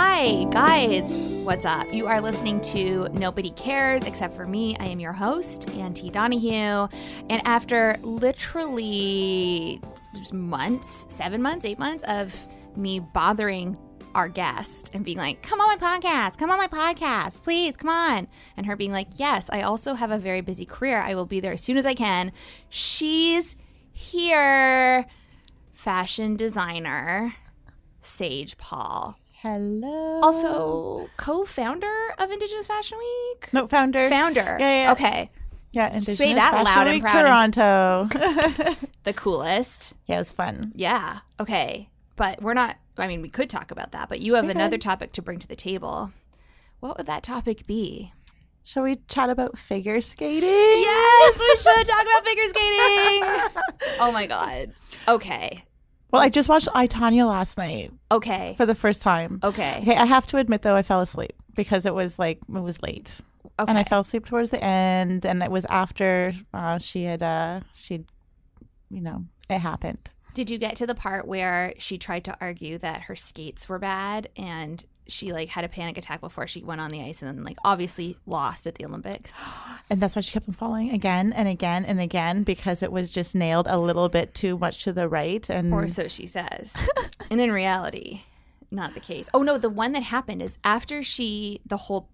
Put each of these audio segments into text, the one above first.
Hi, guys. What's up? You are listening to Nobody Cares Except for Me. I am your host, Ann T. Donahue. And after literally months, seven months, eight months of me bothering our guest and being like, come on my podcast, come on my podcast, please, come on. And her being like, yes, I also have a very busy career. I will be there as soon as I can. She's here. Fashion designer, Sage Paul. Hello. Also, co-founder of Indigenous Fashion Week. no founder. Founder. Yeah, yeah. Okay. Yeah, Indigenous Say that Fashion loud and Week, proud. Toronto. The coolest. yeah, it was fun. Yeah. Okay. But we're not. I mean, we could talk about that. But you have another topic to bring to the table. What would that topic be? Shall we chat about figure skating? Yes, we should talk about figure skating. Oh my god. Okay. Well, I just watched I Tonya last night Okay. for the first time. Okay. Okay, I have to admit though, I fell asleep because it was like it was late, Okay. and I fell asleep towards the end, and it was after uh, she had uh, she'd, you know, it happened. Did you get to the part where she tried to argue that her skates were bad and she like had a panic attack before she went on the ice and then like obviously lost at the Olympics? And that's why she kept on falling again and again and again because it was just nailed a little bit too much to the right. And Or so she says. and in reality, not the case. Oh no, the one that happened is after she the whole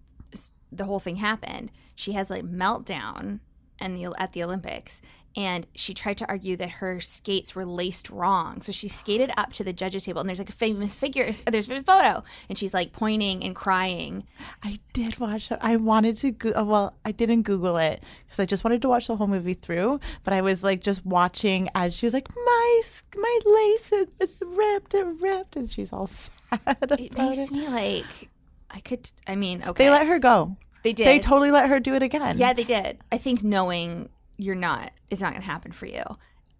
the whole thing happened, she has like meltdown and the at the Olympics and she tried to argue that her skates were laced wrong. So she skated up to the judges table and there's like a famous figure uh, there's a photo and she's like pointing and crying. I did watch it. I wanted to go. Uh, well, I didn't Google it because I just wanted to watch the whole movie through. But I was like just watching as she was like, "My my lace is it's ripped, it ripped," and she's all sad It it. makes me like I could I mean, okay. They let her go. They did. They totally let her do it again. Yeah, they did. I think knowing you're not it's not going to happen for you.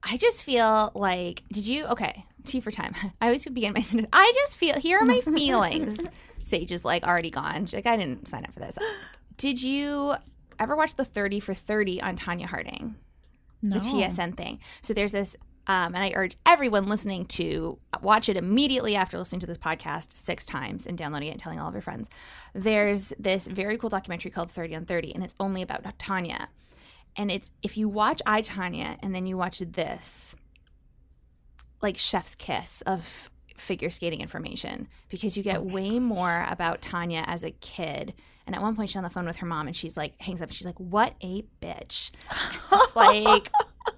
I just feel like did you okay? Tea for time. I always begin my sentence. I just feel here are my feelings. Sage is like already gone. She's like I didn't sign up for this. Did you ever watch the Thirty for Thirty on Tonya Harding? no. the TSN thing. So there's this, um, and I urge everyone listening to watch it immediately after listening to this podcast six times and downloading it and telling all of your friends. There's this very cool documentary called 30 on 30, and it's only about Tonya. And it's if you watch I Tonya and then you watch this, like chef's kiss of figure skating information because you get oh way more about Tonya as a kid. And at one point, she's on the phone with her mom, and she's like, hangs up, and she's like, "What a bitch!" It's like,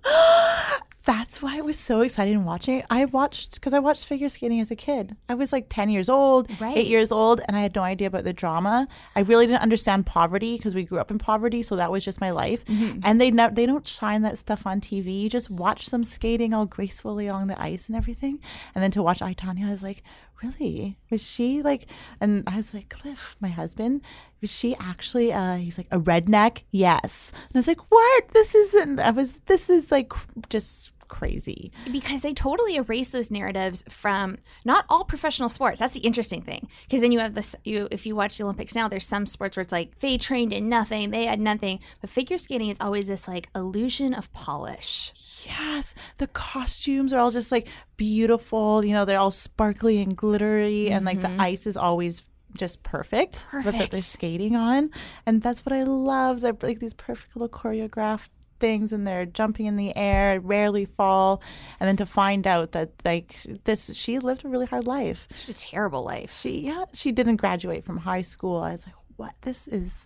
That's why I was so excited in watching it. I watched because I watched figure skating as a kid. I was like 10 years old, Right. eight years old, and I had no idea about the drama. I really didn't understand poverty because we grew up in poverty, so that was just my life. And they never they don't shine that stuff on TV. You just watch them skating all gracefully along the ice and everything. And then to watch I Tonya, I was like, really? Was she like? And I was like, Cliff, my husband, was she actually? uh He's like a redneck. Yes. And I was like, what? This isn't. I was. This is like just crazy. because they totally erase those narratives from not all professional sports. That's the interesting thing. Because then you have this. You if you watch the Olympics now, there's some sports where it's like they trained in nothing, they had nothing. But figure skating is always this like illusion of polish. Yes, the costumes are all just like beautiful. You know, they're all sparkly and glittery, and like the mm-hmm. ice is always just perfect, but that they're skating on, and that's what I love. They're like these perfect little choreographed things, and they're jumping in the air, rarely fall, and then to find out that like this, she lived a really hard life. It's a terrible life. She yeah, she didn't graduate from high school. I was like, what? This is.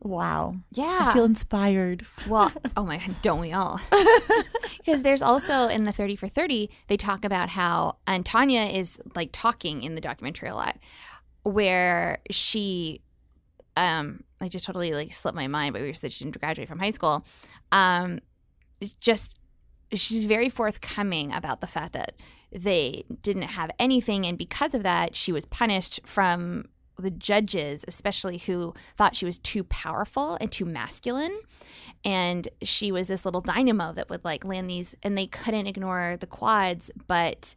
Wow. Yeah. I feel inspired. Well, oh my god, don't we all? Because there's also in the 30 for 30, they talk about how, and Tonya is like talking in the documentary a lot, where she, um, I just totally like slipped my mind, but we were said she didn't graduate from high school. Um, it's just she's very forthcoming about the fact that they didn't have anything, and because of that, she was punished from the judges, especially who thought she was too powerful and too masculine. And she was this little dynamo that would like land these, and they couldn't ignore the quads, but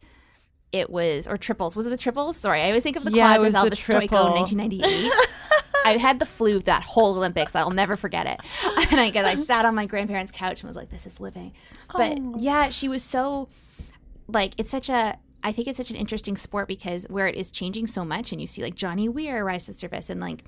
it was or triples. Was it the triples? Sorry, I always think of the Yeah, quads as the Elvis Stojko 1998. I had the flu that whole Olympics. I'll never forget it. And I guess I sat on my grandparents' couch and was like, "This is living." But yeah, she was so like it's such a. I think it's such an interesting sport because where it is changing so much, and you see like Johnny Weir rise to the surface, and like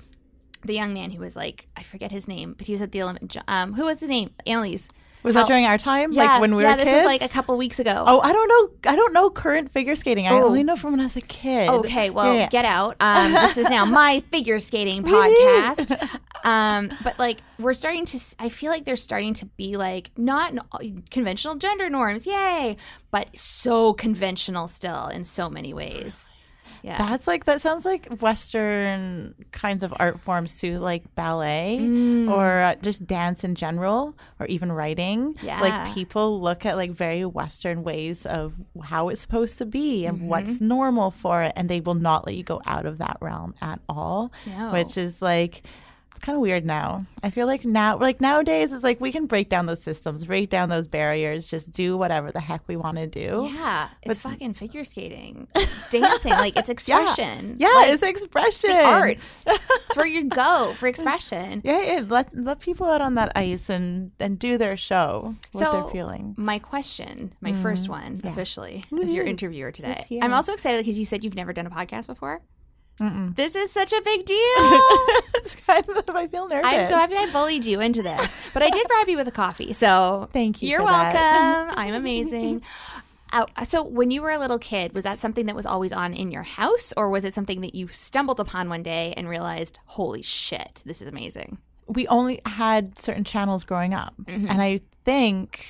the young man who was like I forget his name, but he was at the Olympic. Um, who was his name? Annalise. Was that during our time? Yeah, like when we yeah. were this was like a couple weeks ago. Oh, I don't know. I don't know current figure skating. I Oh. only know from when I was a kid. Okay, well, Yeah, yeah. get out. Um, this is now my figure skating podcast. Um, but like, we're starting to. I feel like they're starting to be like not conventional gender norms, yay, but so conventional still in so many ways. Yeah, That's like that sounds like Western kinds of art forms too, like ballet Mm. or uh, just dance in general, or even writing. Yeah. Like people look at like very Western ways of how it's supposed to be and what's Mm-hmm. normal for it, and they will not let you go out of that realm at all. No. Which is like. It's kind of weird now. I feel like now, like nowadays, it's like we can break down those systems, break down those barriers, just do whatever the heck we want to do. yeah, it's fucking figure skating, it's dancing, like it's expression. Yeah, like, it's expression. the arts. it's where you go for expression. Yeah, yeah, let let people out on that ice and and do their show. What So, they're feeling. My question, my first mm, one officially, as your interviewer today. I'm also excited because you said you've never done a podcast before. This is such a big deal. it's kind of I feel nervous. I'm so happy I bullied you into this, but I did bribe you with a coffee. So Thank you You're welcome. I'm amazing. Uh, so when you were a little kid, was that something that was always on in your house, or was it something that you stumbled upon one day and realized, "Holy shit, this is amazing"? We only had certain channels growing up, Mm-hmm. and I think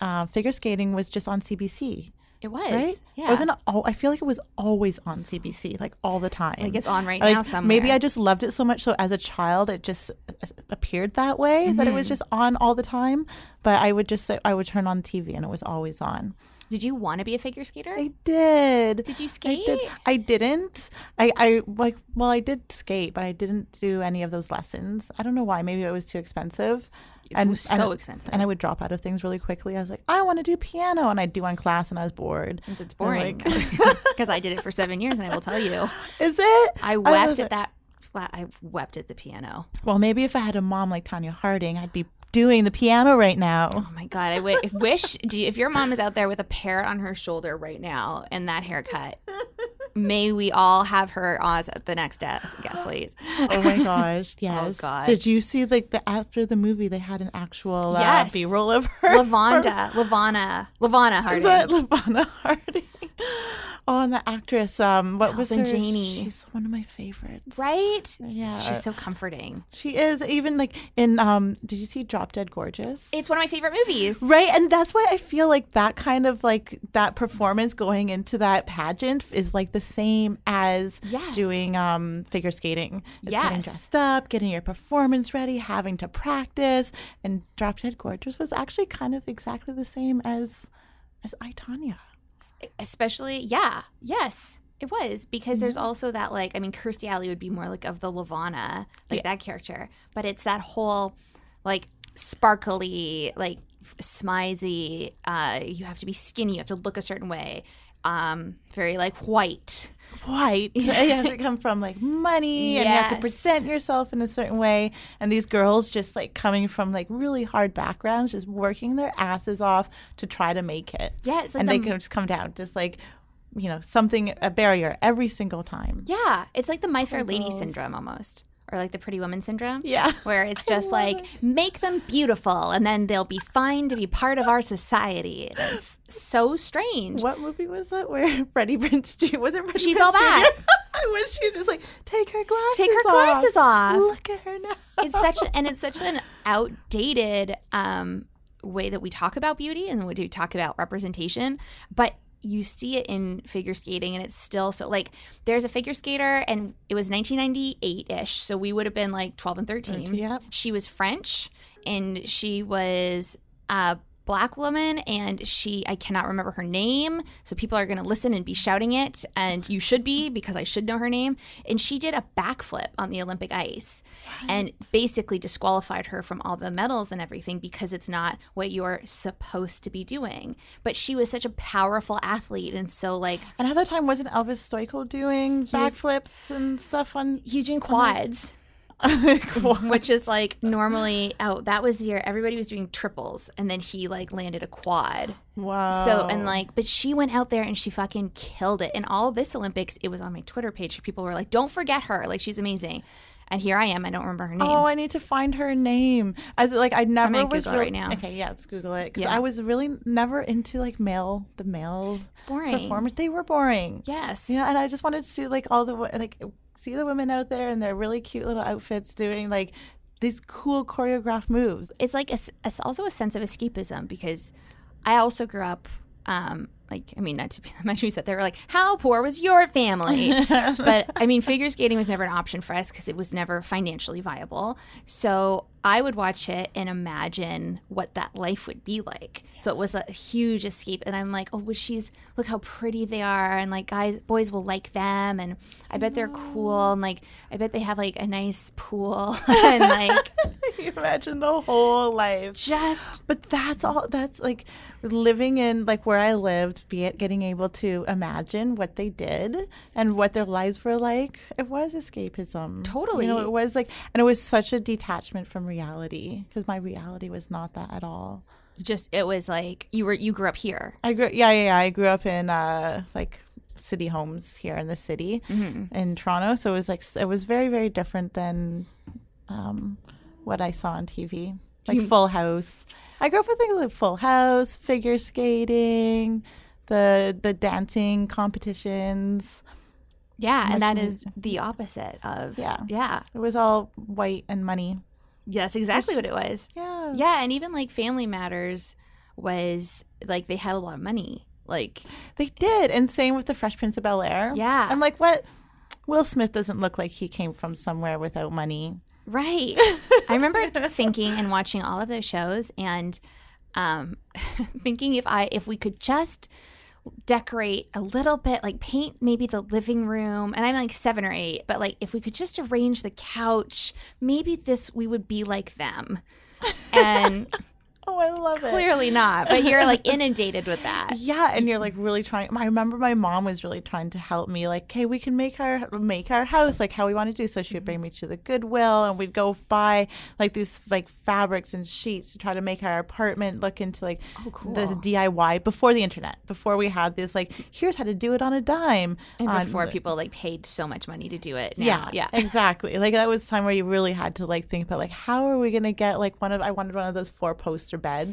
uh, figure skating was just on CBC. It was, Right? yeah. It wasn't. al- I feel like it was always on CBC, like all the time. Like it's on right Like, now somewhere. Maybe I just loved it so much. So as a child, it just appeared that way that it Mm-hmm. was just on all the time. But I would just say I would turn on TV and it was always on. Did you want to be a figure skater? I did. Did you I skate? did. I didn't. I, I like. Well, I did skate, but I didn't do any of those lessons. I don't know why. Maybe it was too expensive. And, was so and- expensive. And I would drop out of things really quickly. I was like, I want to do piano, and I'd do one class, and I was bored. It's boring like, because I did it for seven years, and I will tell you, Is it? I wept was at like- that. Flat, I wept at the piano. Well, maybe if I had a mom like Tonya Harding, I'd be doing the piano right now. Oh my god! I w- wish do you, if your mom is out there with a parrot on her shoulder right now and that haircut, may we all have her as the next guest, guest please. Oh my gosh! Yes. Oh God. Did you see like the after the movie they had an actual uh, Yes. B-roll of her? Lavonda, Lavana, Lavana Harding. Is that Lavana Harding? Oh, and the actress, um, what was her? Janney. She's one of my favorites. right? Yeah. she's so comforting. She is even like in. Um, did you see Drop Dead Gorgeous? It's one of my favorite movies. Right, and that's why I feel like that kind of like that performance going into that pageant is like the same as Yes. doing um figure skating. It's getting dressed up, getting your performance ready, having to practice. And Drop Dead Gorgeous was actually kind of exactly the same as as I Tonya. Especially yeah yes it was because there's Mm-hmm. also that like i mean kirstie alley would be more like of the lavana like that character but it's that whole like sparkly like smizy uh you have to be skinny you have to look a certain way um very like white White. You have to come from like money and you have to present yourself in a certain way. And these girls just like coming from like really hard backgrounds, just working their asses off to try to make it. Yeah, it's like and the- they can just come down, just like, you know, something, a barrier every single time. yeah it's like the my fair lady syndrome almost or like the pretty woman syndrome Yeah. where it's just like make them beautiful and then they'll be fine to be part of our society it's so strange What movie was that where Freddie Prinze Jr. was it Freddie She's all bad. Jr.? when she just like take her glasses Take her off. glasses off. Look at her now. it's such a, and it's such an outdated um, way that we talk about beauty and we do talk about representation but you see it in figure skating and it's still so like there's a figure skater and it was 1998ish so we would have been like 12 and 13 Yep. she was french and she was a black woman and she i cannot remember her name. So people are going to listen and be shouting it and you should be because i should know her name. And she did a backflip on the olympic ice and basically disqualified her from all the medals and everything because it's not what you're supposed to be doing. But she was such a powerful athlete and so like Another time wasn't Elvis Stojko doing backflips and stuff on he's doing quads which is like normally oh that was the year everybody was doing triples and then he like landed a quad. Wow. so and like but she went out there and she fucking killed it. And all this olympics it was on my twitter page. People were like don't forget her. Like she's amazing and here i am i don't remember her name Oh, I need to find her name. As like I never was Google it real- right now. Okay, yeah, let's Google it because Yeah. I was really never into like male the male it's boring performers. They were boring. yes Yeah, and I just wanted to see like all the like see the women out there in their really cute little outfits doing like these cool choreographed moves. it's like a it's also a sense of escapism because I also grew up, um, like I mean, not to be said they were like, how poor was your family? but I mean, figure skating was never an option for us because it was never financially viable. So I would watch it and imagine what that life would be like. So it was a huge escape, and I'm like, oh, well, she's look how pretty they are, and like guys, boys will like them, and I bet they're cool, and like I bet they have like a nice pool, and like you imagine the whole life. just But that's all. That's like living in like where I lived, be it getting able to imagine what they did and what their lives were like. It was escapism. Totally. You know, it was like, and it was such a detachment from reality because my reality was not that at all. just it was like you were you grew up here I grew, yeah, yeah, yeah. I grew up in uh like city homes here in the city in Toronto, so it was like it was very, very different than um what I saw on TV, like Full House. I grew up with things like Full House, figure skating, the the dancing competitions. yeah and that is the opposite of Yeah. yeah It was all white and money. Yeah that's exactly what it was Yeah. yeah and even like family matters was like they had a lot of money like They did, and same with the Fresh Prince of Bel Air. Yeah. I'm like, what? Will Smith doesn't look like he came from somewhere without money. right i remember thinking and watching all of those shows and um thinking if i if we could just decorate a little bit like paint maybe the living room and i'm like seven or eight but like if we could just arrange the couch maybe this we would be like them. And love it. clearly not but you're like inundated with that Yeah, and you're like really trying. I remember my mom was really trying to help me. Like, okay, we can make our make our house like how we want to do. So she would bring me to the Goodwill, and we'd go buy like these like fabrics and sheets to try to make our apartment look into like oh, cool. this DIY before the internet, before we had this like here's how to do it on a dime. and before people like paid so much money to do it now. yeah, yeah exactly. Like that was the time where you really had to like think about like how are we gonna get like one of I wanted one of those four poster beds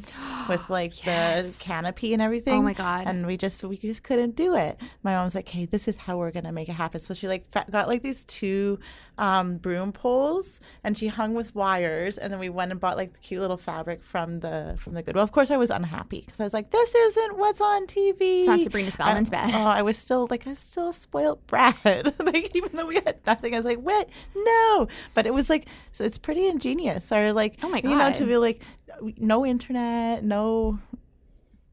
with like Yes. the canopy and everything. Oh my God. And we just we just couldn't do it. My mom's like, "Hey, this is how we're gonna make it happen." So she like got like these two um, broom poles, and she hung with wires, and then we went and bought like the cute little fabric from the from the Goodwill. Of course, I was unhappy because I was like, "This isn't what's on TV." It's not Sabrina Spellman's bed. Oh, I was still like I was still a spoiled brat. like even though we had nothing, I was like, "What? No!" But it was like so it's pretty ingenious. Or like, Oh my god, you know, to be like, no internet, no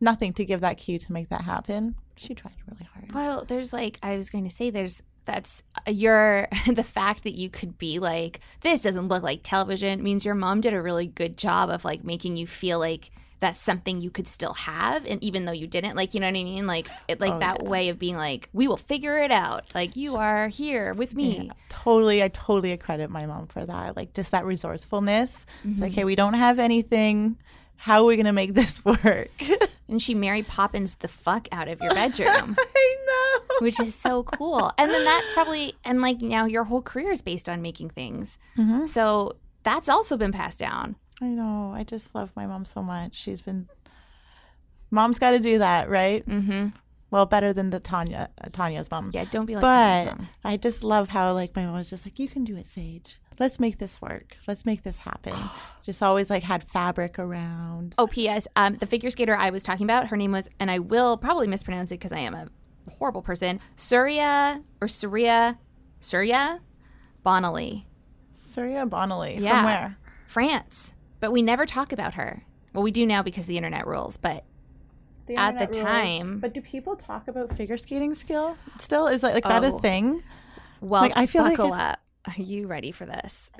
nothing to give that cue to make that happen. She tried really hard. Well, there's like I was going to say there's that's uh, your the fact that you could be like this doesn't look like television means your mom did a really good job of like making you feel like that's something you could still have and even though you didn't like you know what I mean like it, like Oh, that way of being like we will figure it out like you are here with me Totally, I totally credit my mom for that. Like just that resourcefulness. It's Mm-hmm. like, hey, we don't have anything. How are we gonna make this work? and she Mary Poppins the fuck out of your bedroom I know. which is so cool. And then that's probably and like now your whole career is based on making things. So that's also been passed down. I know. I just love my mom so much. She's been. Mom's got to do that, right? Mm-hmm. Well, better than the Tonya uh, Tonya's mom. Yeah, don't be like But. I just love how like my mom was just like, "You can do it, Sage. Let's make this work. Let's make this happen." just always like had fabric around. Oh, P.S. Um, the figure skater I was talking about, her name was, and I will probably mispronounce it because I am a horrible person. Surya or Surya, Surya Bonaly, Surya Bonaly. Yeah. From where? France. But we never talk about her. Well, we do now because the internet rules. But The At the rules. time- But do people talk about figure skating skill still? Is like, like that a Oh. thing? well, Like, I feel like buckle it- up. Are you ready for this?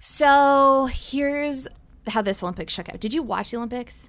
So here's how this Olympics shook out. Did you watch the Olympics?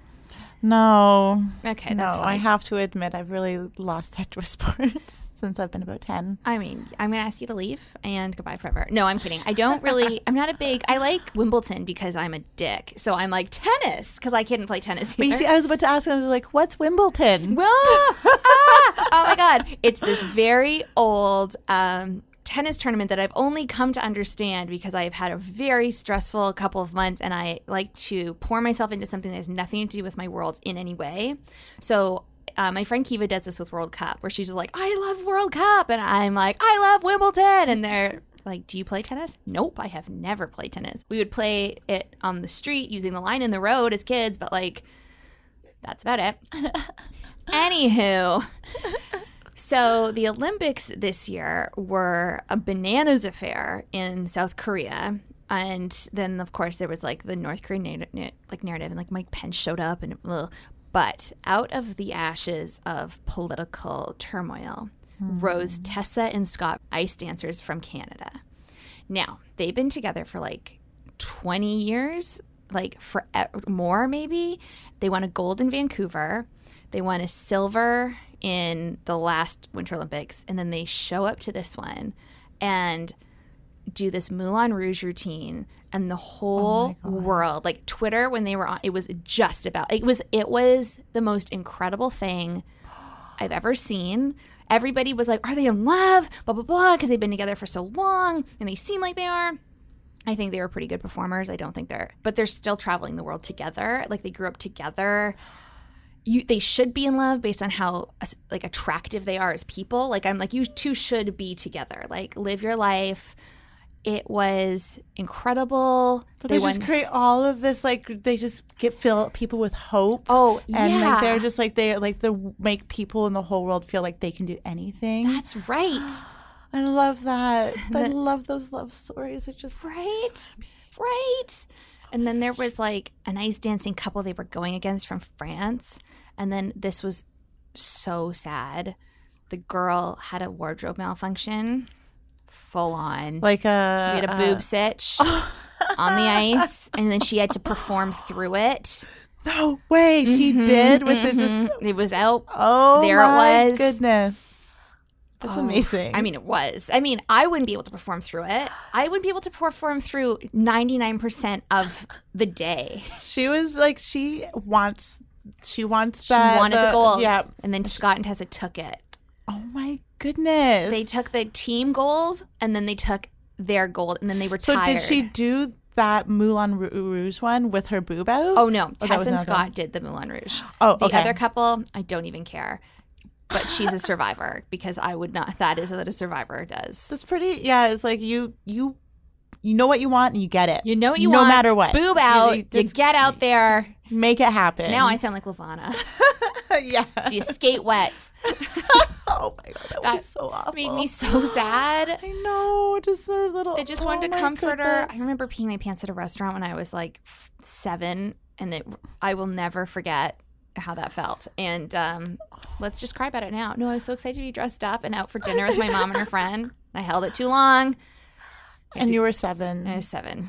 No. Okay, no, that's I have to admit I've really lost touch with sports since I've been about 10. I mean, I'm going to ask you to leave and goodbye forever. No, I'm kidding. I don't really, I'm not a big, I like Wimbledon because I'm a dick. So I'm like tennis because I couldn't play tennis. But you see, I was about to ask, I was like, what's Wimbledon? Whoa! ah! Oh my God. It's this very old um, tennis tournament that I've only come to understand because I've had a very stressful couple of months and I like to pour myself into something that has nothing to do with my world in any way. So, uh, my friend Kiva does this with World Cup where she's just like, I love World Cup. And I'm like, I love Wimbledon. And they're like, do you play tennis? Nope, I have never played tennis. We would play it on the street using the line in the road as kids, but like, that's about it. Anywho, so the Olympics this year were a bananas affair in South Korea. And then, of course, there was like the North Korean na- like narrative, and like Mike Pence showed up, and ugh. but out of the ashes of political turmoil hmm. rose Tessa and Scott, ice dancers from Canada. Now they've been together for like 20 years, like for more maybe. They won a gold in Vancouver. They won a silver in the last Winter Olympics, and then they show up to this one and do this Moulin Rouge routine, and the whole oh world, like Twitter, when they were on, it was just about it was it was the most incredible thing I've ever seen. Everybody was like, "Are they in love?" Blah blah blah, because they've been together for so long, and they seem like they are. I think they were pretty good performers. I don't think they're, but they're still traveling the world together. Like they grew up together. You, they should be in love based on how like attractive they are as people. Like I'm like you two should be together. Like live your life. It was incredible. But they, just won- create all of this, like they just get fill people with hope. Oh, and yeah. like they're just like they're like the make people in the whole world feel like they can do anything. That's right. I love that. I love those love stories. It just Right. Right. And then there was like an ice dancing couple they were going against from France. And then this was so sad. The girl had a wardrobe malfunction, full on. like a we had a uh, boob sitch on the ice, and then she had to perform through it. no way she mm-hmm, did with the just mm-hmm. It was out. oh There it was. goodness. That's oh, amazing. I mean, it was. I mean, I wouldn't be able to perform through it. I wouldn't be able to perform through 99% of the day. she was like she wants she wants She wanted the, gold. Yeah. And then Scott and Tessa took it. Oh my goodness. They took the team gold and then they took their gold and then they were tied. so did she do that Moulin Rouge one with her boob out? Oh no, oh, that Tess and Scott one. did the Moulin Rouge. Oh, the okay. other couple, I don't even care. But she's a survivor because I would not. That is what a survivor does. It's pretty. Yeah, it's like you you you know what you want and you get it. You know what you no want. No matter what. Boob out. You, just get out there. make it happen. Now I sound like Lavana. yeah. So you skate wet. Oh my god, that, That was so awful. Made me so sad. I know, just their little. I just oh wanted to my comfort her. I remember peeing my pants at a restaurant when I was like seven, and it, I will never forget how that felt. And um, let's just cry about it now. No, I was so excited to be dressed up and out for dinner with my mom and her friend. I held it too long. And you were seven. I was seven.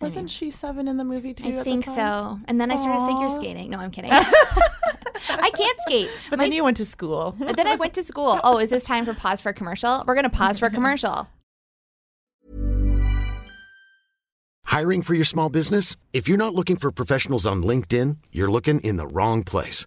Wasn't she seven in the movie too? I at the think time? so. And then I started figure skating. No, I'm kidding. I can't skate. But My- then you went to school. but then I went to school. Oh, is this time for pause for a commercial? We're going to pause for a commercial. Hiring for your small business? If you're not looking for professionals on LinkedIn, you're looking in the wrong place.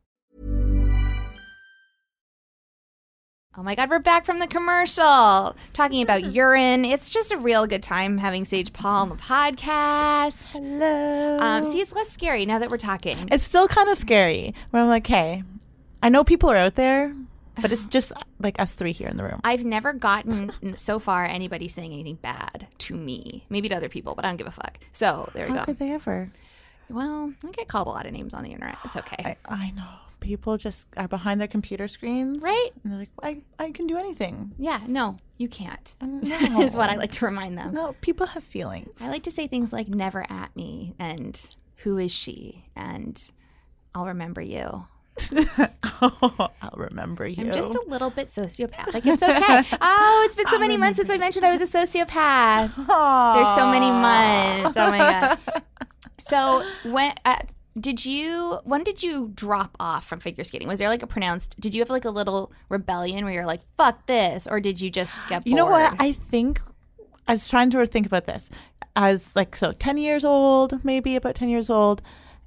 Oh my God, we're back from the commercial talking about urine. It's just a real good time having Sage Paul on the podcast. Hello. Um, see, it's less scary now that we're talking. it's still kind of scary. Where I'm like, hey, I know people are out there, but it's just like us three here in the room. I've never gotten so far anybody saying anything bad to me. Maybe to other people, but I don't give a fuck. So there we How go. could they ever? Well, I get called a lot of names on the internet. It's okay. I, I know. People just are behind their computer screens. Right. And they're like, I, I can do anything. yeah, no, you can't. No. is what I like to remind them. No, people have feelings. I like to say things like never at me and who is she and I'll remember you. I'll remember you. I'm just a little bit sociopathic. It's okay. oh, it's been so many months since I mentioned I was a sociopath. There's so many months. Oh my god. So when uh, did you? When did you drop off from figure skating? Was there like a pronounced? Did you have like a little rebellion where you're like "fuck this," or did you just get bored? You know what? I think I was trying to think about this. as like, so 10 years old, maybe about 10 years old.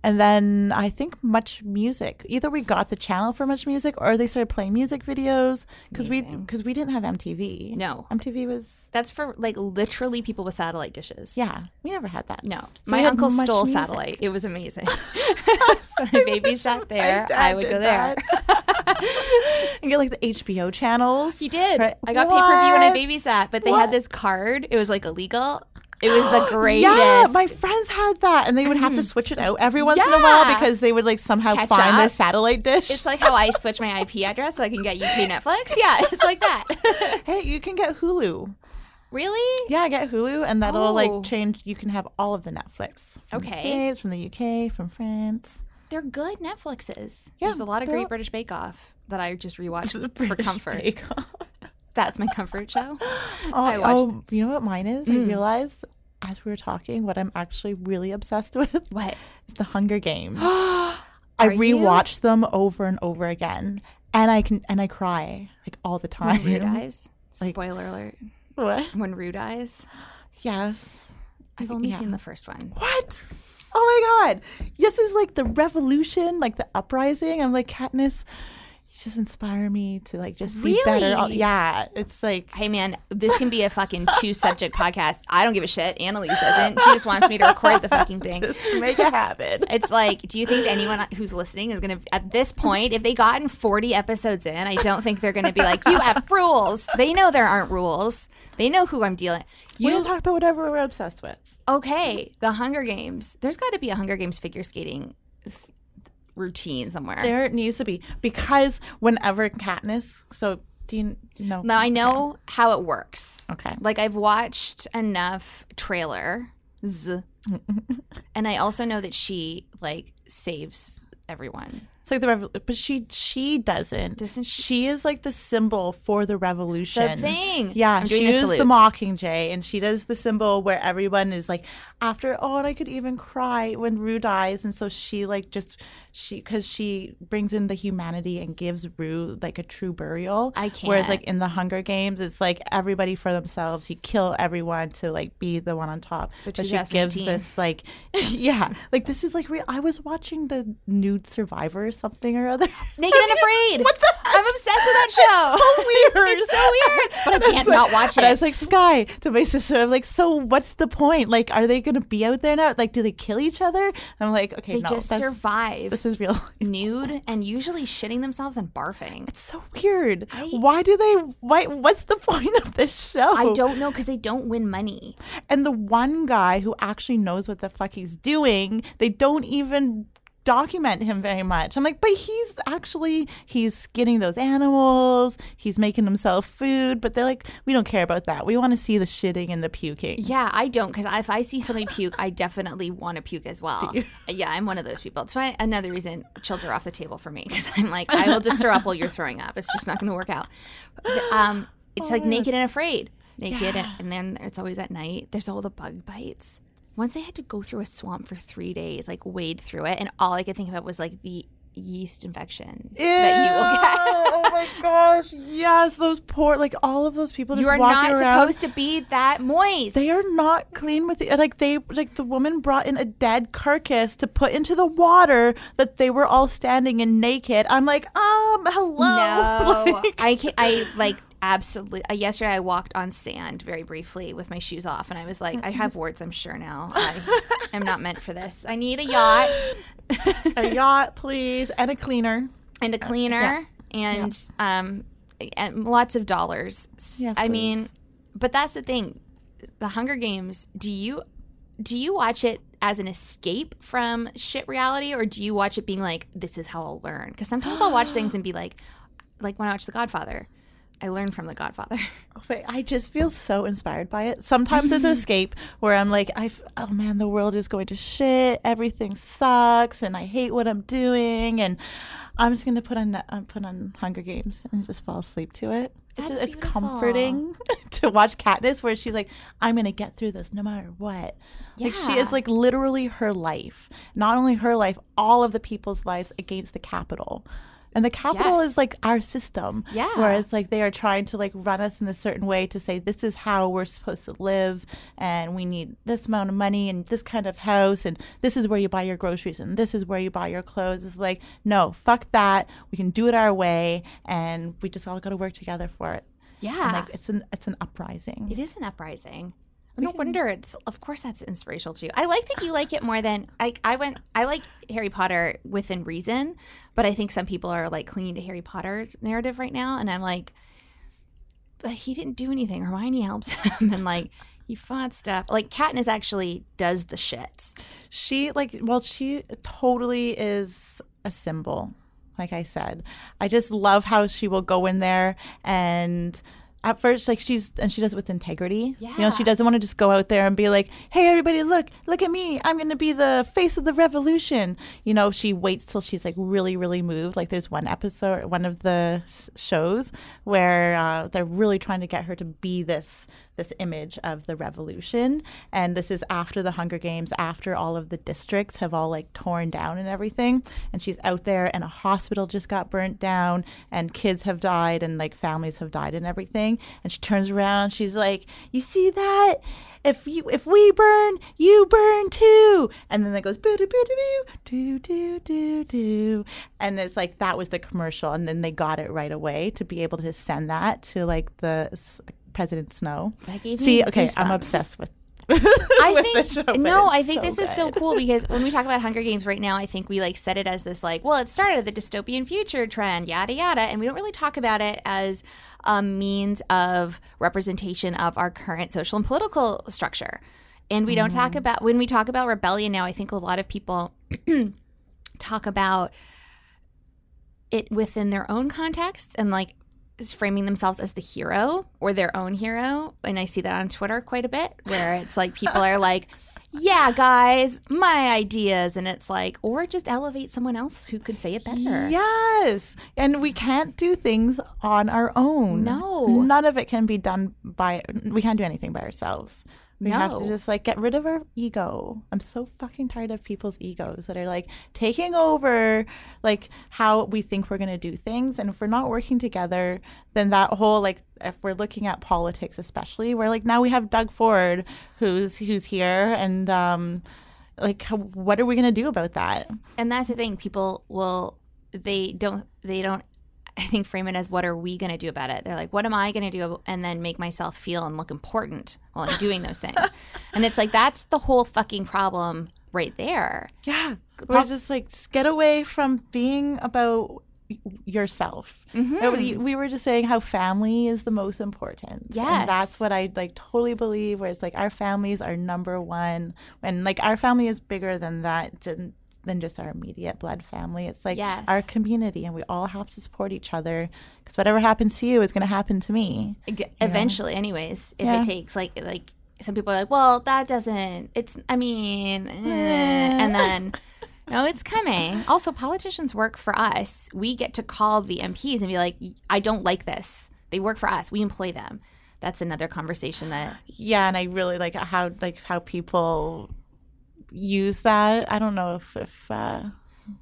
And then I think Much Music. Either we got the channel for Much Music or they started playing music videos because we because we didn't have MTV. No. MTV was That's for like literally people with satellite dishes. yeah. We never had that. No, So my uncle stole Music. satellite. It was amazing. so my baby sat there. I would go there. and get like the HBO channels. He did. Right. I got pay per view when I babysat, but they What? had this card. It was like illegal. It was the greatest. Yeah, my friends had that, and they would have to mm-hmm. switch it out every once in a while Yeah. because they would like somehow Catch find their up. satellite dish. it's like how I switch my IP address so I can get UK Netflix. Yeah, it's like that. hey, you can get Hulu. really? Yeah, get Hulu, and that'll Oh. like change. You can have all of the Netflix. From the Okay. States, from the UK, from France. They're good Netflixes. Yeah, There's a lot of they're great British Bake Off that I just rewatched for British comfort. Bake Off. That's my comfort show. Oh, I watch- oh, you know what mine is? I mm. realized as we were talking, what I'm actually really obsessed with What? is the Hunger Games. I you? rewatch them over and over again, and I can and I cry like all the time. When Rue dies. Like- Spoiler alert. What? When Rue dies. Yes. I've only Yeah. seen the first one. What? Oh my god! This is like the revolution, like the uprising. I'm like Katniss. Just inspire me to like just be better. Oh, Really? yeah, it's like Hey man, this can be a fucking two subject podcast. I don't give a shit. Annalise doesn't. She just wants me to record the fucking thing. make it happen. It's like, do you think anyone who's listening is gonna at this point, if they gotten forty episodes in, I don't think they're gonna be like, you have rules. They know there aren't rules. They know who I'm dealing. You will talk about whatever we're obsessed with. okay? The Hunger Games. There's got to be a Hunger Games figure skating routine somewhere. There it needs to be because whenever Katniss. So do you know? Now I know how it works. Okay. Like I've watched enough trailers, and I also know that she like saves everyone. It's like the revolution, but she she doesn't. Doesn't she- she is like the symbol for the revolution. The thing. Yeah, I'm she is salute. the Mockingjay, and she does the symbol where everyone is like after. Oh, and I could even cry when Rue dies, and so she like just she because she brings in the humanity and gives Rue like a true burial. I Whereas can't. Whereas like in the Hunger Games, it's like everybody for themselves. You kill everyone to like be the one on top. So but she gives this like yeah, like this is like real. I was watching the Nude Survivor or something or other. Naked and Afraid. What the heck? I'm obsessed with that show. so weird. it's so weird, but I can't like- not watch And I was like, Sky, to my sister, I'm like, so what's the point? Like, are they going to be out there now? Like, do they kill each other? I'm like, okay, they no, just survive This is real. nude and usually shitting themselves and barfing. It's so weird. why do they? Why? What's the point of this show? I don't know because they don't win money. And the one guy who actually knows what the fuck he's doing, they don't even document him very much. I'm like, but he's actually he's skinning those animals, he's making himself food, but they're like, we don't care about that. We want to see the shitting and the puking. Yeah, I don't because if I see somebody puke, I definitely want to puke as well. Yeah, I'm one of those people. It's why another reason children are off the table for me because I'm like, I will just throw up while you're throwing up. It's just not going to work out. Um, it's like naked and afraid. Naked, and, and then it's always at night. There's all the bug bites. Once I had to go through a swamp for three days, like wade through it, and all I could think about was like the yeast infection that you will get. oh my my gosh, yes, those poor, like all of those people just You are not around. supposed to be that moist. They are not clean with it. Like they, like the woman brought in a dead carcass to put into the water that they were all standing in naked. I'm like, um, hello. No, Like- I can't. I like absolutely. Uh, yesterday, I walked on sand very briefly with my shoes off, and I was like, I have warts. I'm sure now. I am not meant for this. I need a yacht a yacht, please, and a cleaner. and a cleaner and um and lots of dollars. Yes, I mean, but that's the thing. The Hunger Games. Do you do you watch it as an escape from shit reality, or do you watch it being like, this is how I'll learn? Because sometimes I'll watch things and be like, like when I watch The Godfather, I learned from The Godfather. But I just feel so inspired by it. Sometimes it's an escape where I'm like, I, oh man, the world is going to shit. Everything sucks, and I hate what I'm doing, and I'm just gonna put on uh, put on Hunger Games and just fall asleep to it. It's, just, it's comforting to watch Katniss, where she's like, I'm gonna get through this no matter what. Like she is like literally her life, not only her life, all of the people's lives against the Capitol. And the capital Yes. is like our system. Yeah. Where it's like they are trying to like run us in a certain way to say this is how we're supposed to live and we need this amount of money and this kind of house and this is where you buy your groceries and this is where you buy your clothes. It's like, no, fuck that. We can do it our way and we just all gotta work together for it. Yeah. And like it's an it's an uprising. It is an uprising. No wonder it's. Of course, that's inspirational to you. I like that you like it more than I. I went. I like Harry Potter within reason, but I think some people are like clinging to Harry Potter's narrative right now, and I'm like, but he didn't do anything. Hermione helps him, and like he fought stuff. Like Katniss actually does the shit. she like well she totally is a symbol like i said i just love how she will go in there and at first like she's and she does it with integrity. Yeah. you know she doesn't want to just go out there and be like hey everybody look look at me. I'm gonna be the face of the revolution. You know she waits till she's like really really moved. Like there's one episode one of the shows where uh, they're really trying to get her to be this this image of the revolution. And this is after the hunger games after all of the districts have all like torn down and everything. And she's out there and a hospital just got burnt down and kids have died and like families have died and everything and she turns around she's like you see that if you if we burn you burn too and then it goes boo doo boo doo doo doo doo doo and it's like that was the commercial and then they got it right away to be able to send that to like the President Snow. See, okay, I'm obsessed with. I think no, I think so this is so cool because when we talk about Hunger Games right now, I think we like set it as this like, well, it started the dystopian future trend, yada yada, and we don't really talk about it as a means of representation of our current social and political structure. And we don't talk about when we talk about rebellion now, I think a lot of people talk about it within their own contexts and like is framing themselves as the hero or their own hero. And I see that on Twitter quite a bit where it's like people are like, yeah, guys, my ideas. And it's like, or just elevate someone else who could say it better. Yes, and we can't do things on our own. No. none of it can be done by. We can't do anything by ourselves. We have to just like get rid of our ego. I'm so fucking tired of people's egos that are like taking over like how we think we're gonna do things. And if we're not working together, then that whole like if we're looking at politics especially, where like now we have Doug Ford who's who's here and um like how- what are we gonna do about that? And that's the thing. People will, they don't, they don't, I think, frame it as what are we going to do about it? They're like, what am I going to do? And then make myself feel and look important while I'm doing those things. and it's like, that's the whole fucking problem right there. Yeah. We're just like, get away from being about yourself. Mm-hmm. We, we were just saying how family is the most important. Yes. And that's what I like totally believe, where it's like our families are number one. And like our family is bigger than that. Than, just our immediate blood family. It's like Yes. our community, and we all have to support each other because whatever happens to you is going to happen to me. Eventually, anyways, if Yeah. it takes like, like, some people are like, well, that doesn't, it's, I mean, eh, and then, no, it's coming. Also, politicians work for us. We get to call the MPs and be like, I don't like this. They work for us. We employ them. That's another conversation that yeah and i really like how like how people use that i don't know if if uh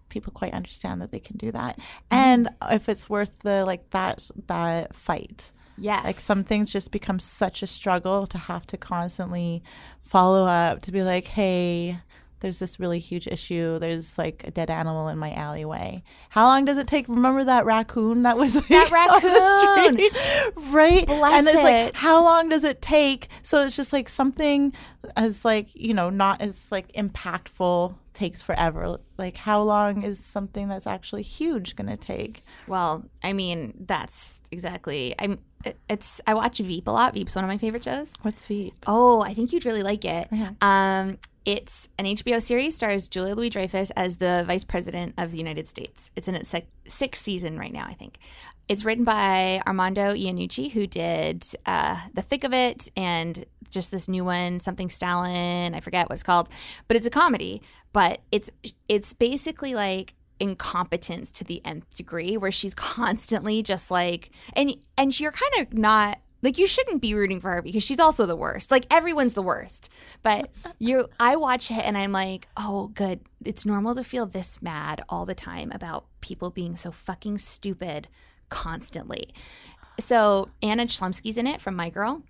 people quite understand that they can do that, and if it's worth the like that that fight. Yes. Like some things just become such a struggle to have to constantly follow up to be like, hey, there's this really huge issue. There's like a dead animal in my alleyway. How long does it take? Remember that raccoon that was like, That on the raccoon! street? right? Bless and it's it. like, how long does it take? So it's just like something as like you know not as like impactful takes forever. Like how long is something that's actually huge gonna take? Well, I mean, that's exactly. I'm. It- It's. I watch Veep a lot. Veep's one of my favorite shows. What's Veep? Oh, I think you'd really like it. Um, it's an HBO series. Stars Julia Louis Dreyfus as the Vice President of the United States. It's in its sec- sixth season right now, I think. It's written by Armando Iannucci, who did uh, The Thick of It and just this new one, something Stalin. I forget what it's called, but it's a comedy. But it's it's basically like incompetence to the nth degree, where she's constantly just like, and and you're kind of not like you shouldn't be rooting for her because she's also the worst. Like everyone's the worst. But you I watch it and I'm like, "Oh, good. It's normal to feel this mad all the time about people being so fucking stupid constantly." So, Anna Chlumsky's in it from My Girl.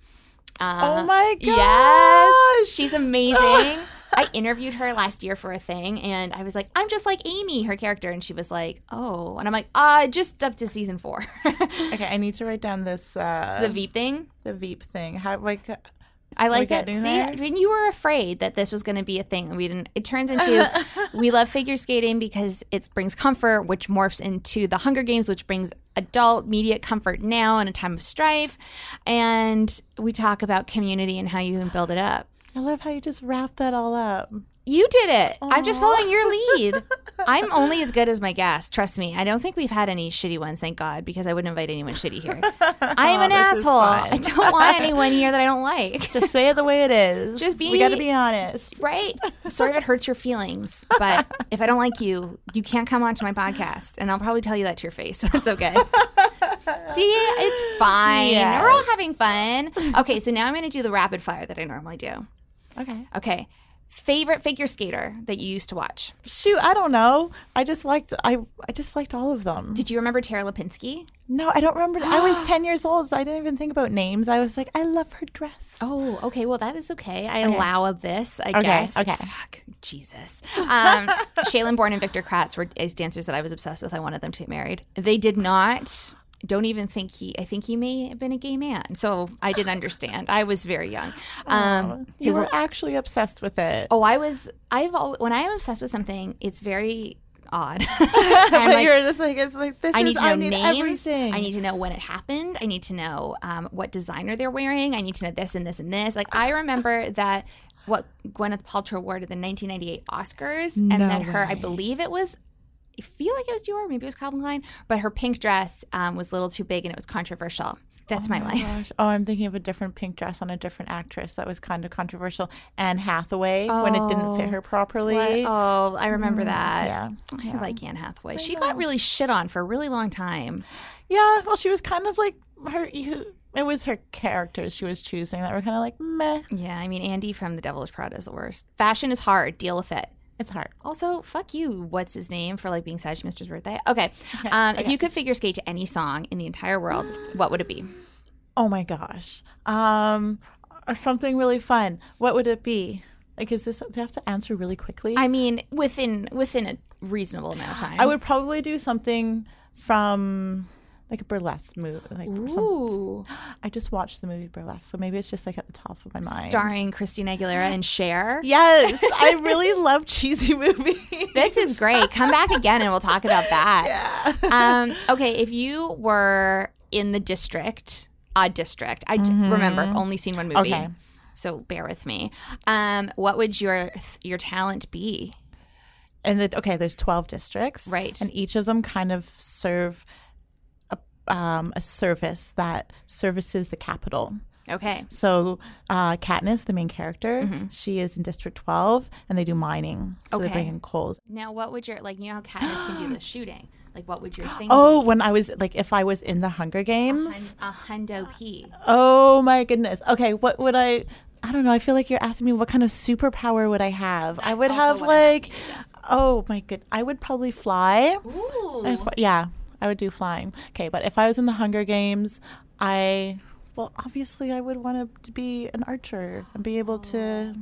Uh, oh my god! Yes, she's amazing. I interviewed her last year for a thing, and I was like, "I'm just like Amy, her character," and she was like, "Oh," and I'm like, "Uh, just up to season four, Okay, I need to write down this uh the Veep thing." the Veep thing. How like I like it. See, there? when you were afraid that this was going to be a thing, and we didn't. It turns into we love figure skating because it brings comfort, which morphs into the Hunger Games, which brings adult media comfort now in a time of strife, and we talk about community and how you can build it up. I love how you just wrap that all up. You did it. I'm just following your lead. I'm only as good as my guests. Trust me. I don't think we've had any shitty ones, thank God, because I wouldn't invite anyone shitty here. I'm oh, an asshole. I don't want anyone here that I don't like. Just say it the way it is. Just We got to be- be honest. Right. Sorry if it hurts your feelings, but if I don't like you, you can't come onto my podcast, and I'll probably tell you that to your face. So it's okay. See, it's fine. We're all having fun. Okay, so now I'm going to do the rapid fire that I normally do. Okay. Okay. Favorite figure skater that you used to watch? Shoot, I don't know. I just liked I I just liked all of them. Did you remember Tara Lipinski? No, I don't remember. I was 10 years old, so I didn't even think about names. I was like, I love her dress. Oh, okay. Well, that is okay. I allow this, I Okay, guess. okay. Fuck, Jesus. Um, Shae-Lynn Bourne and Victor Kraatz were dancers that I was obsessed with. I wanted them to get married. They did not. Don't even think he. I think he may have been a gay man. So I didn't understand. I was very young. Um, you were actually obsessed with it. oh, I was. I've al- when I am obsessed with something, it's very odd. But like, you're just like, it's like, this I is, need to know I need names. everything. I need to know when it happened. I need to know um, what designer they're wearing. I need to know this and this and this. Like I remember that what Gwyneth Paltrow wore to the 1998 Oscars, and No that her, I believe it was. I feel like it was Dior, maybe it was Calvin Klein, but her pink dress um, was a little too big and it was controversial. That's my life. Gosh. Oh, I'm thinking of a different pink dress on a different actress that was kind of controversial. Anne Hathaway when it didn't fit her properly. What? Oh, I remember that. yeah. I like Anne Hathaway. She got really shit on for a really long time. Yeah, well, she was kind of like her. You, it was her characters she was choosing that were kind of like meh. Yeah, I mean, Andy from The Devil is Prada is the worst. Fashion is hard. Deal with it. It's hard. Also, fuck you. What's his name for like being Sage Mister's birthday? Okay. Um, If you could figure skate to any song in the entire world, what would it be? Oh my gosh. Um, or something really fun. What would it be? Like, is this? Do I have to answer really quickly? I mean, within within a reasonable amount of time. I would probably do something from like a burlesque movie. Like Ooh. I just watched the movie Burlesque, so maybe it's just like at the top of my mind. Starring Christina Aguilera and Cher. Yes, I really love cheesy movies. This is great. Come back again and we'll talk about that. Um, okay, if you were in the district, a district, I d- remember I've only seen one movie. Mm-hmm. Okay. So bear with me. Um, what would your your talent be? and the, okay, there's 12 districts, Right. And each of them kind of serve um, a service that services the capital. Okay. So uh, Katniss, the main character, she is in District 12, and they do mining. So they Okay. bring in coals. Now, what would your like? You know how Katniss can do the shooting. Like, what would your thing? Oh, when I was like, if I was in the Hunger? Games. a hundo p. Oh my goodness. Okay, what would I? I don't know. I feel like you're asking me what kind of superpower would I have. I would have like. Oh my good. I would probably fly. Ooh. If, yeah, I would do flying. Okay, but if I was in the Hunger Games, I well, obviously I would want to be an archer and be able to.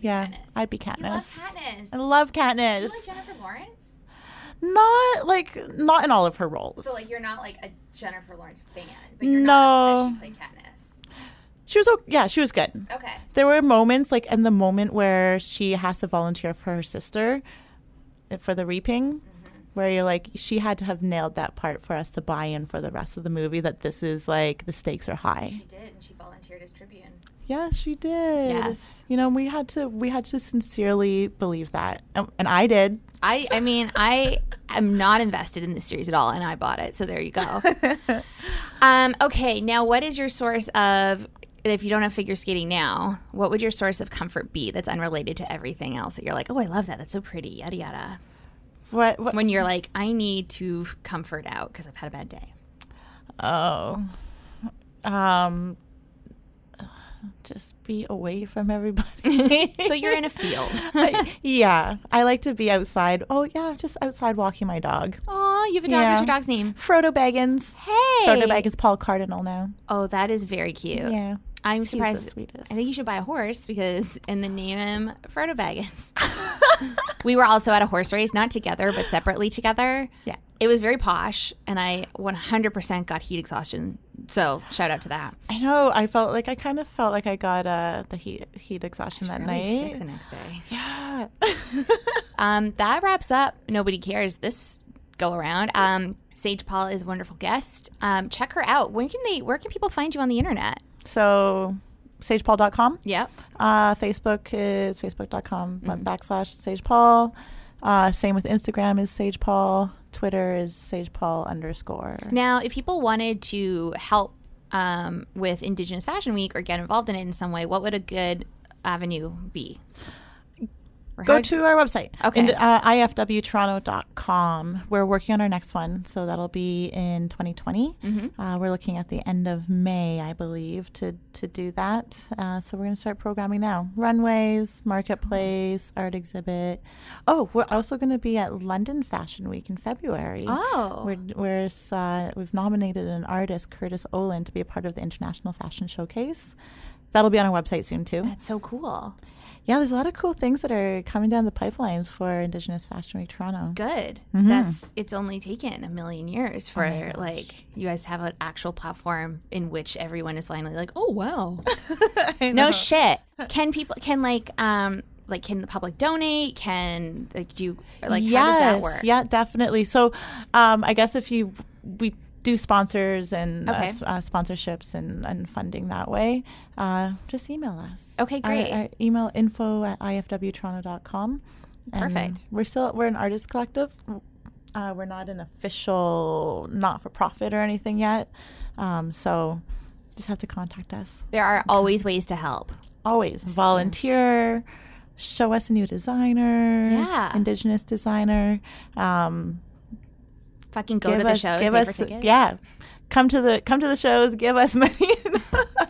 Yeah, Katniss. I'd be You love Katniss. Katniss. I love You Katniss. like Jennifer Lawrence? not like not in all of her roles. So like you're not like a Jennifer Lawrence fan, but you're No. not upset she played Katniss. she was okay. Yeah, she was good. Okay. There were moments like in the moment where she has to volunteer for her sister uh, for the reaping. Where you're like, she had to have nailed that part for us to buy in for the rest of the movie. That this is like the stakes are high. She did, and she volunteered as Tribune. Yes, she did. Yes. You know, we had to we had to sincerely believe that, and, and I did. I I mean I am not invested in this series at all, and I bought it. So there you go. um. Okay. Now, what is your source of? If you don't have figure skating now, what would your source of comfort be that's unrelated to everything else that you're like, oh, I love that. That's so pretty. Yada yada. What? what When you're like, I need to comfort out because I've had a bad day. oh, um, just be away from everybody. So you're in a field. yeah, I like to be outside. Oh yeah, just outside walking my dog. Oh, you have a dog. Yeah. What's your dog's name? Frodo Baggins. Hey. Frodo Baggins, Paul Cardinal now. Oh, that is very cute. Yeah. I'm the surprised. sweetest. I think you should buy a horse because, and then name him Frodo Baggins. we were also at a horse race, not together, but separately together. Yeah. It was very posh, and I 100% got heat exhaustion. So shout out to that. I know. I felt like I kind of felt like I got uh, the heat heat exhaustion that Really night. sick the next day. Yeah. Um, that wraps up. Nobody cares this go around. Um, Sage Paul is a wonderful guest. Um, check her out. Where can they? Where can people find you on the internet? so sagepaul.com. Yeah. Uh, Facebook is facebook.com Mm-hmm. backslash sagepaul. Uh, same with Instagram is sagepaul. Twitter is sagepaul underscore. Now, if people wanted to help um, with Indigenous Fashion Week or get involved in it in some way, what would a good avenue be? Go to our website. Okay. And, uh, ifwtoronto.com. We're working on our next one, so that'll be in 2020. Mm-hmm. Uh, we're looking at the end of May, I believe, to to do that. Uh, so we're going to start programming now. Runways, marketplace, art exhibit. Oh, we're also going to be at London Fashion Week in February. Oh. We're, we're uh, we've nominated an artist, Curtis Olin, to be a part of the International Fashion Showcase. That'll be on our website soon too. That's so cool. Yeah, there's a lot of cool things that are coming down the pipelines for Indigenous Fashion Week Toronto. Good. Mm-hmm. That's it's only taken a million years for Oh like you guys to have an actual platform in which everyone is finally like, oh wow, no shit. Can people can like um like can the public donate? Can like do you like yes, how does that work? yeah, definitely. So, um, I guess if you we do sponsors and uh, Okay. s- uh, sponsorships and, and funding that way, uh, just email us. Okay, great. Our, email info at ifwtoronto.com. Perfect. We're still we're an artist collective. Uh, we're not an official not for profit or anything yet. Um, so just have to contact us. There are always ways to help. Always volunteer. Show us a new designer. Yeah. Indigenous designer. Um, Fucking go give to the us, show. Give pay us, yeah. Come to the come to the shows. Give us money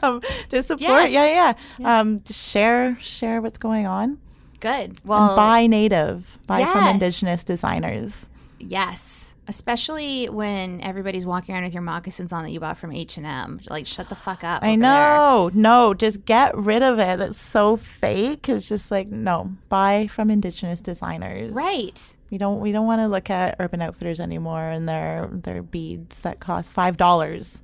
um, to support. Yes. Yeah, yeah. Um, just share share what's going on. Good. Well, and buy native. Buy from Indigenous designers. Yes. Especially when everybody's walking around with your moccasins on that you bought from H and M. Like, shut the fuck up. I know. No, just get rid of it. That's so fake. It's just like no. Buy from Indigenous designers. Right. We don't we don't want to look at Urban Outfitters anymore and their their beads that cost five dollars.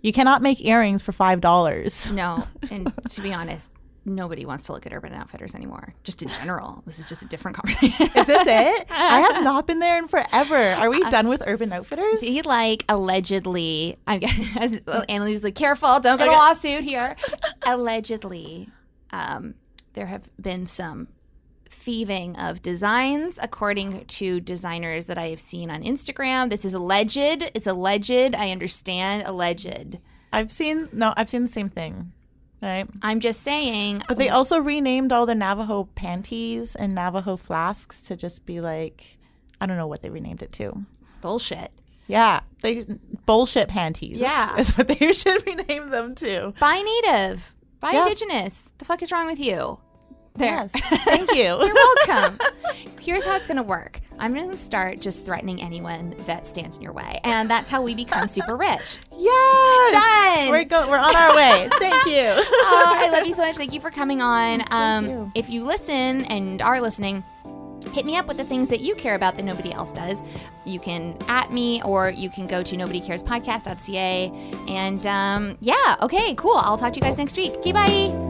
You cannot make earrings for five dollars. No. And to be honest, nobody wants to look at Urban Outfitters anymore. Just in general. This is just a different conversation. Is this it? I have not been there in forever. Are we done with Urban Outfitters? He like allegedly, I'm as Annalise like careful, don't get a lawsuit here. allegedly, um, there have been some thieving of designs, according to designers that I have seen on Instagram. This is alleged. It's alleged. I understand. Alleged. I've seen no, I've seen the same thing. Right. I'm just saying. But they also renamed all the Navajo panties and Navajo flasks to just be like I don't know what they renamed it to. bullshit. Yeah. They bullshit panties. Yeah. Is what they should rename them to. Buy native. Buy Yeah. indigenous. The fuck is wrong with you? There. Yes. Thank you. You're welcome. Here's how it's going to work. I'm going to start just threatening anyone that stands in your way, and that's how we become super rich. Yes. Done. We're go- We're on our way. Thank you. oh, I love you so much. Thank you for coming on. Um, you. If you listen and are listening, hit me up with the things that you care about that nobody else does. You can at me or you can go to nobodycarespodcast.ca. And um, yeah, okay, cool. I'll talk to you guys next week. Okay, bye.